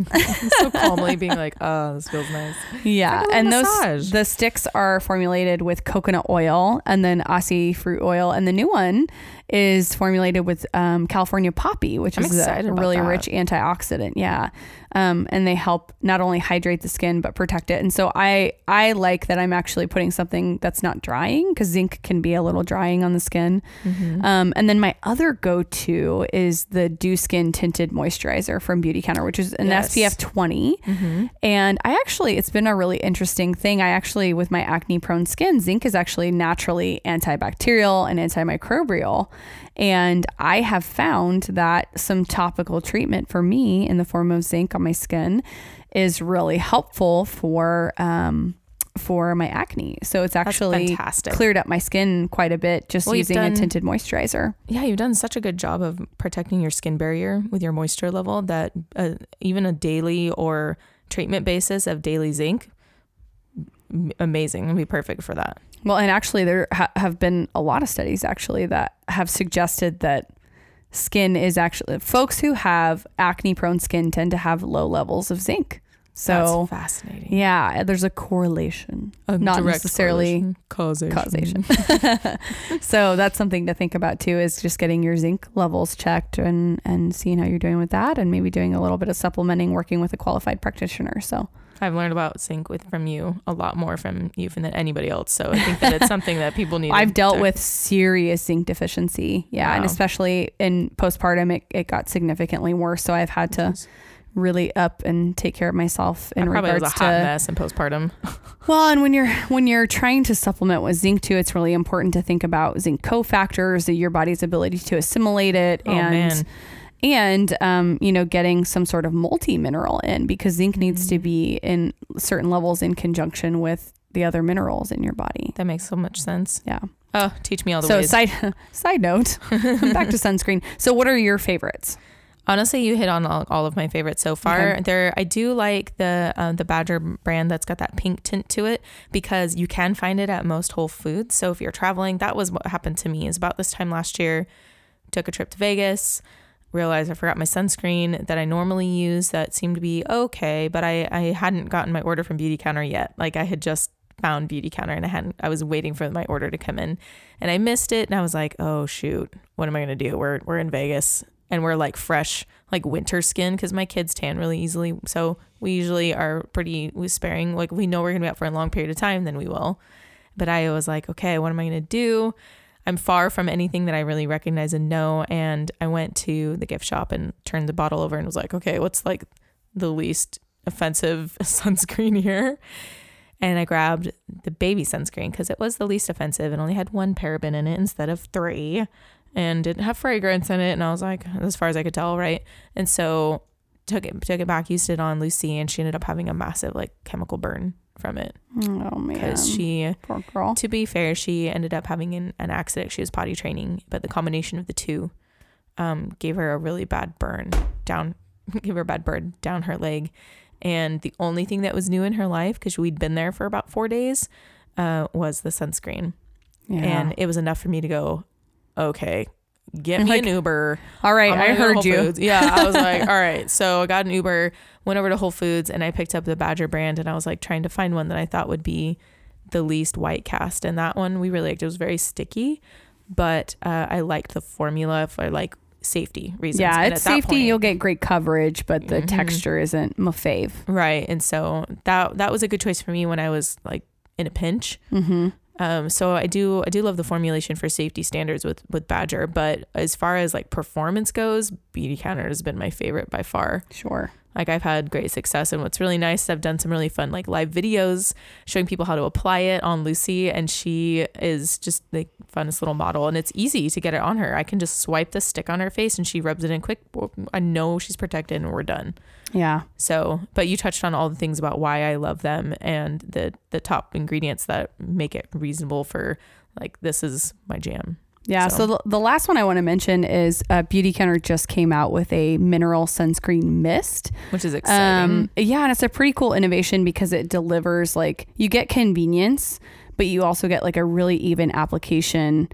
so calmly being like, "Oh, this feels nice." Yeah, like and little those the sticks are formulated with coconut oil and then Aussie fruit oil, and the new one is formulated with um, California poppy, which I'm is a really that. rich antioxidant. Yeah, um, and they help not only hydrate the skin but protect it. And so I I like that I'm actually putting something that's not drying because zinc can be a little drying on the skin. Mm-hmm. Um, and then my other go to is the Dew Skin Tinted Moisturizer from Beautycounter, which is an Yes. SPF 20. Mm-hmm. And I actually, it's been a really interesting thing. I actually, with my acne prone skin, zinc is actually naturally antibacterial and antimicrobial. And I have found that some topical treatment for me in the form of zinc on my skin is really helpful for, um, for my acne. So it's actually cleared up my skin quite a bit just Well, using a tinted moisturizer. Yeah, you've done such a good job of protecting your skin barrier with your moisture level that uh, even a daily or treatment basis of daily zinc, amazing. It'd be perfect for that. Well, and actually, there ha- have been a lot of studies actually that have suggested that skin is actually folks who have acne prone skin tend to have low levels of zinc. So, That's fascinating. yeah, there's a correlation, A not necessarily correlation. causation. causation. so that's something to think about too is just getting your zinc levels checked and and seeing how you're doing with that and maybe doing a little bit of supplementing working with a qualified practitioner. So, I've learned about zinc with from you a lot more from you than anybody else. So I think that it's something that people need. I've dealt to- with serious zinc deficiency. Yeah. And especially in postpartum, it, it got significantly worse. So I've had to really up and take care of myself in I probably regards was a to hot mess in postpartum. well and when you're when you're trying to supplement with zinc too it's really important to think about zinc cofactors your body's ability to assimilate it Oh, and man. And um, you know getting some sort of multi mineral in because zinc needs Mm. to be in certain levels in conjunction with the other minerals in your body That makes so much sense. yeah Oh, teach me all the so ways. side side note back to sunscreen so what are your favorites Honestly, you hit on all, all of my favorites so far. Okay. There, I do like the uh, the Badger brand that's got that pink tint to it because you can find it at most Whole Foods. So if you're traveling, that was what happened to me. Is about this time last year, took a trip to Vegas, realized I forgot my sunscreen that I normally use that seemed to be okay, but I I hadn't gotten my order from Beautycounter yet. Like I had just found Beautycounter and I hadn't I was waiting for my order to come in and I missed it and I was like, "Oh shoot, what am I going to do? We're we're in Vegas and we're like fresh like winter skin cuz my kids tan really easily. So we usually are pretty sparing like we know we're going to be out for a long period of time, then we will. But I was like, "Okay, what am I going to do?" I'm far from anything that I really recognize and know. And I went to the gift shop and turned the bottle over and was like, okay, what's like the least offensive sunscreen here? And I grabbed the baby sunscreen because it was the least offensive and only had one paraben in it instead of three and didn't have fragrance in it. And I was like, as far as I could tell, right? And so took it took it back, used it on Lucy, and she ended up having a massive like chemical burn from it oh man because she poor girl to be fair, she ended up having an, an accident. She was potty training, but the combination of the two um, gave her a really bad burn down, gave her a bad burn down her leg. And the only thing that was new in her life, because we'd been there for about four days, uh, was the sunscreen. yeah. And it was enough for me to go, okay, get me like, an Uber. all right i gonna go to heard you Foods. Yeah, I was like, all right. So I got an Uber, went over to Whole Foods, and I picked up the Badger brand, and I was like trying to find one that I thought would be the least white cast. And that one we really liked. It was very sticky, but uh, I liked the formula for like safety reasons. yeah And it's safety point- you'll get great coverage but the Mhm. texture isn't my fave right. And so that that was a good choice for me when I was like in a pinch. mm-hmm. Um, so I do I do love the formulation for safety standards with with Badger, but as far as like performance goes, Beautycounter has been my favorite by far. sure Like I've had great success and what's really nice, I've done some really fun like live videos showing people how to apply it on Lucy and she is just the funnest little model and it's easy to get it on her. I can just swipe the stick on her face and she rubs it in quick. I know she's protected and we're done. Yeah. So, but you touched on all the things about why I love them and the the top ingredients that make it reasonable for like this is my jam. Yeah. So, So- the, the last one I want to mention is uh, Beautycounter just came out with a mineral sunscreen mist. Which is exciting. Um, yeah, and it's a pretty cool innovation because it delivers like you get convenience, but you also get like a really even application.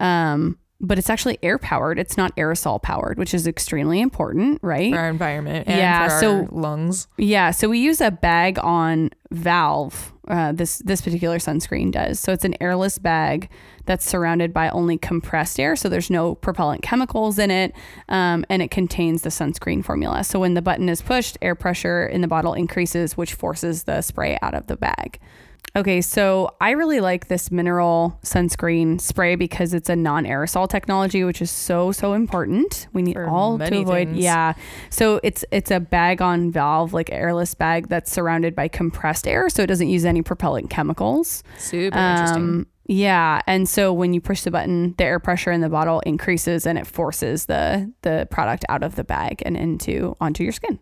Um, but it's actually air powered. It's not aerosol powered, which is extremely important, right? for our environment and Yeah, so- lungs. Yeah, so we use a bag on valve. Uh, this this particular sunscreen does. So it's an airless bag that's surrounded by only compressed air. So there's no propellant chemicals in it, um, and it contains the sunscreen formula. So when the button is pushed, air pressure in the bottle increases, which forces the spray out of the bag. Okay, so I really like this mineral sunscreen spray because it's a non-aerosol technology, which is so so important. We need For all to avoid. things. Yeah, so it's it's a bag on valve, like airless bag that's surrounded by compressed air, so it doesn't use any propellant chemicals. Super um, interesting. Yeah, and so when you push the button, the air pressure in the bottle increases and it forces the the product out of the bag and into onto your skin.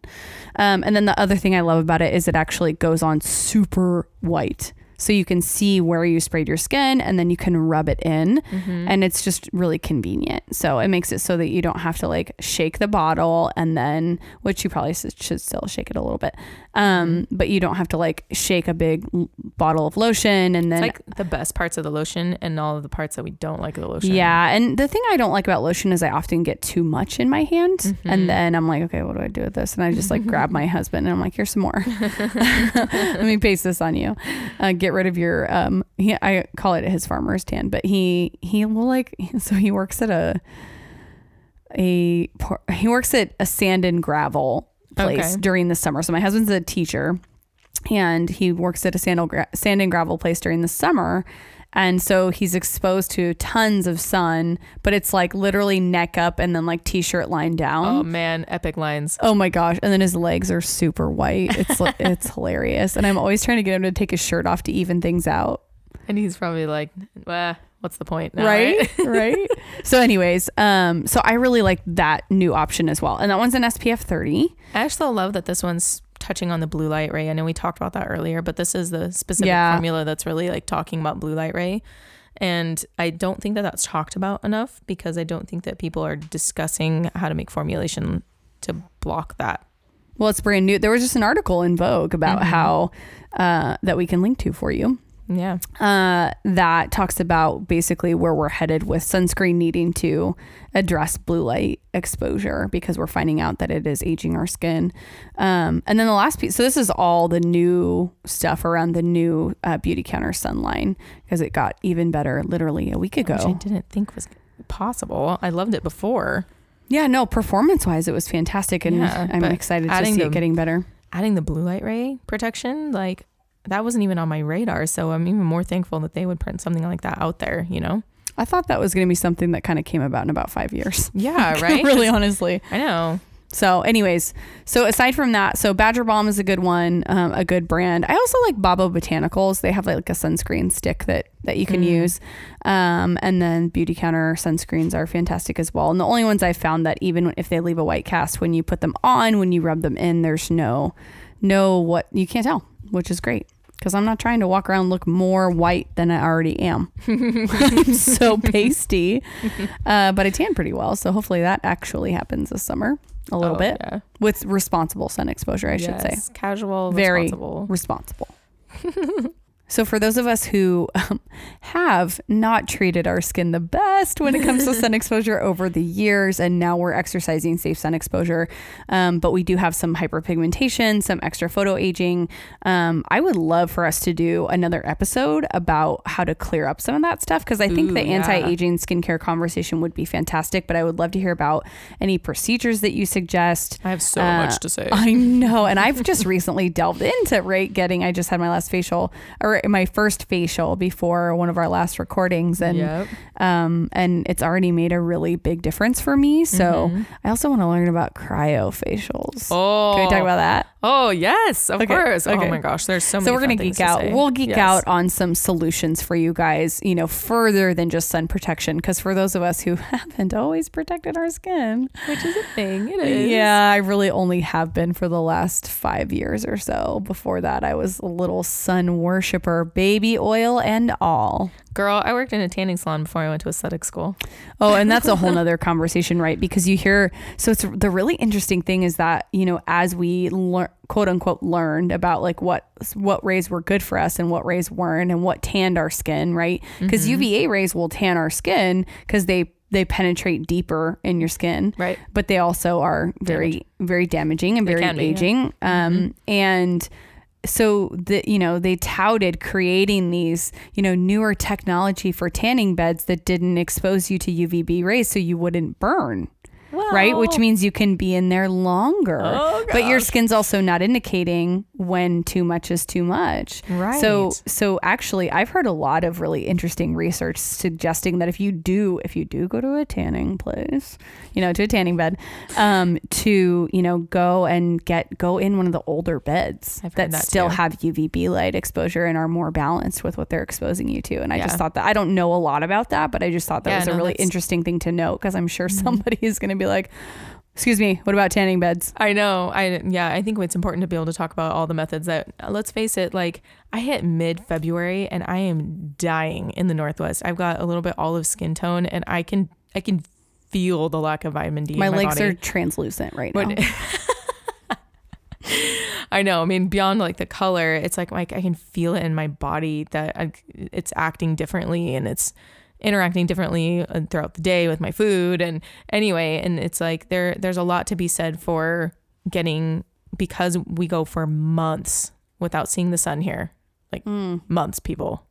Um, and then the other thing I love about it is it actually goes on super white. So you can see where you sprayed your skin and then you can rub it in Mm-hmm. and it's just really convenient. So it makes it so that you don't have to like shake the bottle and then which you probably should still shake it a little bit. Um, but you don't have to like shake a big l- bottle of lotion and It's then like the best parts of the lotion and all of the parts that we don't like of the lotion. Yeah, and the thing I don't like about lotion is I often get too much in my hand, Mhm. and then I'm like, okay, what do I do with this? And I just like grab my husband and I'm like, here's some more. Let me paste this on you. Uh, get rid of your um. He, I call it his farmer's tan, but he he will like so he works at a a he works at a sand and gravel place Okay. during the summer. So my husband's a teacher, and he works at a sand, gra- sand and gravel place during the summer. And so he's exposed to tons of sun, but it's like literally neck up and then like t-shirt lying down. Oh man, epic lines. Oh my gosh! And then his legs are super white. It's it's hilarious, and I'm always trying to get him to take his shirt off to even things out. And he's probably like, well, what's the point now? right right so anyways um so i really like that new option as well and that one's an spf 30 I actually love that this one's touching on the blue light ray. I know we talked about that earlier, but this is the specific Yeah. formula that's really like talking about blue light ray. And I don't think that that's talked about enough because I don't think that people are discussing how to make formulation to block that. well it's brand new there was just an article in vogue about Mhm. how uh that we can link to for you Yeah. uh, that talks about basically where we're headed with sunscreen needing to address blue light exposure because we're finding out that it is aging our skin. Um, and then the last piece, so this is all the new stuff around the new uh, Beautycounter Sunline because it got even better literally a week ago. Which I didn't think was possible. I loved it before. Yeah, no, performance wise, it was fantastic. And Yeah, I'm excited to see the- it getting better. Adding the blue light ray protection, like that wasn't even on my radar. So I'm even more thankful that they would print something like that out there, you know? I thought that was going to be something that kind of came about in about five years. Yeah, right? really, honestly. I know. So, anyways, so aside from that, so Badger Balm is a good one, um, a good brand. I also like Babo Botanicals. They have like a sunscreen stick that that you can Mm. use, um, and then Beautycounter sunscreens are fantastic as well. And the only ones I've found that even if they leave a white cast, when you put them on, when you rub them in, there's no no what you can't tell, which is great. Because I'm not trying to walk around and look more white than I already am. I'm so pasty, uh, but I tan pretty well. So hopefully that actually happens this summer a little Oh, bit Yeah. with responsible sun exposure, I should say. Yes, Casual, Very responsible. Responsible. so, for those of us who um, have not treated our skin the best when it comes to sun exposure over the years, and now we're exercising safe sun exposure, um, but we do have some hyperpigmentation, some extra photo aging, um, I would love for us to do another episode about how to clear up some of that stuff because I think Ooh, the yeah. anti aging skincare conversation would be fantastic. But I would love to hear about any procedures that you suggest. I have so Uh, much to say. I know. And I've just recently delved into right getting I just had my last facial or my first facial before one of our last recordings, and Yep. um, and it's already made a really big difference for me. So Mhm. I also want to learn about cryofacials. Oh, Can we talk about that? Oh yes, of Okay, course. Oh okay. Oh my gosh, there's so many. So we're gonna geek to out. We'll geek Yes. out on some solutions for you guys. You know, further than just sun protection, because for those of us who haven't always protected our skin, which is a thing. It is. yeah, I really only have been for the last five years or so. Before that, I was a little sun worshiper, baby oil and all. girl. I worked in a tanning salon before I went to aesthetic school. Oh, and that's a whole nother conversation, right? Because you hear, so it's the really interesting thing is that, you know, as we learn, quote unquote, learned about like what, what rays were good for us and what rays weren't and what tanned our skin, right? Because Mm-hmm. UVA rays will tan our skin because they, they penetrate deeper in your skin, Right. but they also are very, very damaging and They very be, yeah. Mm-hmm. aging. Um, and, so the you know they touted creating these you know newer technology for tanning beds that didn't expose you to UVB rays so you wouldn't burn right which means you can be in there longer Oh, but your skin's also not indicating when too much is too much Right. so so actually I've heard a lot of really interesting research suggesting that if you do if you do go to a tanning place you know to a tanning bed um to you know go and get go in one of the older beds that, that still too. have UVB light exposure and are more balanced with what they're exposing you to and I just thought that I don't know a lot about that but I just thought that Yeah, was a really interesting thing to note because I'm sure Mm-hmm. somebody is going to be like excuse me what about tanning beds I know. I yeah. I think it's important to be able to talk about all the methods that. Let's face it. Like I hit mid February and I am dying in the Northwest. I've got a little bit olive skin tone and I can I can feel the lack of vitamin D. my, my legs body. are translucent right now I know. I mean, beyond like the color, it's like like I can feel it in my body that I, it's acting differently and it's interacting differently uh, throughout the day with my food and anyway, and it's like there there's a lot to be said for getting because we go for months without seeing the sun here, like Mm. months, people.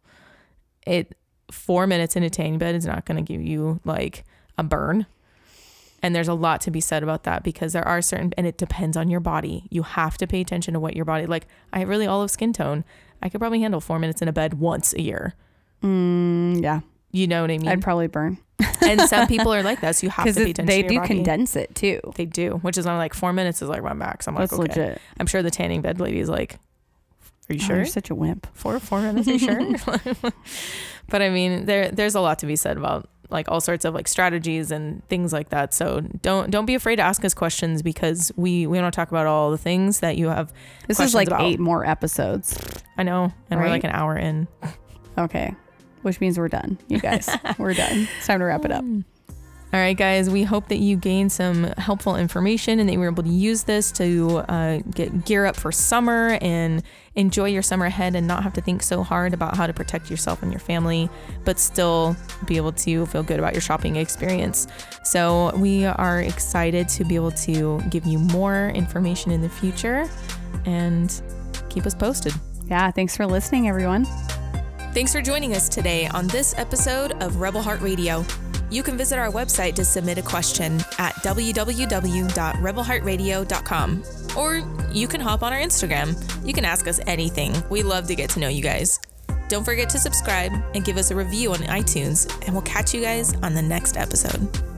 It four minutes in a tanning bed is not going to give you like a burn. And there's a lot to be said about that because there are certain, and it depends on your body. You have to pay attention to what your body, like, I have really olive skin tone. I could probably handle four minutes in a bed once a year. Mm, yeah You know what I mean? I'd probably burn and some people are like that. So you have to pay attention they do body. condense it too They do, which is I'm like, four minutes is like my max. I'm like, that's okay. legit I'm sure the tanning bed lady is like, are you Oh, sure? you're such a wimp four four minutes are you sure but i mean there there's a lot to be said about like all sorts of like strategies and things like that so don't don't be afraid to ask us questions because we we want to talk about all the things that you have this is like about. eight more episodes i know and we're like an hour in okay which means we're done you guys. We're done. It's time to wrap it up. All right guys we hope that you gained some helpful information and that you were able to use this to uh, get gear up for summer and enjoy your summer ahead and not have to think so hard about how to protect yourself and your family but still be able to feel good about your shopping experience. So we are excited to be able to give you more information in the future and keep us posted. Yeah thanks for listening everyone Thanks for joining us today on this episode of Rebel Heart Radio. You can visit our website to submit a question at www.rebelheartradio.com. Or you can hop on our Instagram. You can ask us anything. We love to get to know you guys. Don't forget to subscribe and give us a review on iTunes, and we'll catch you guys on the next episode.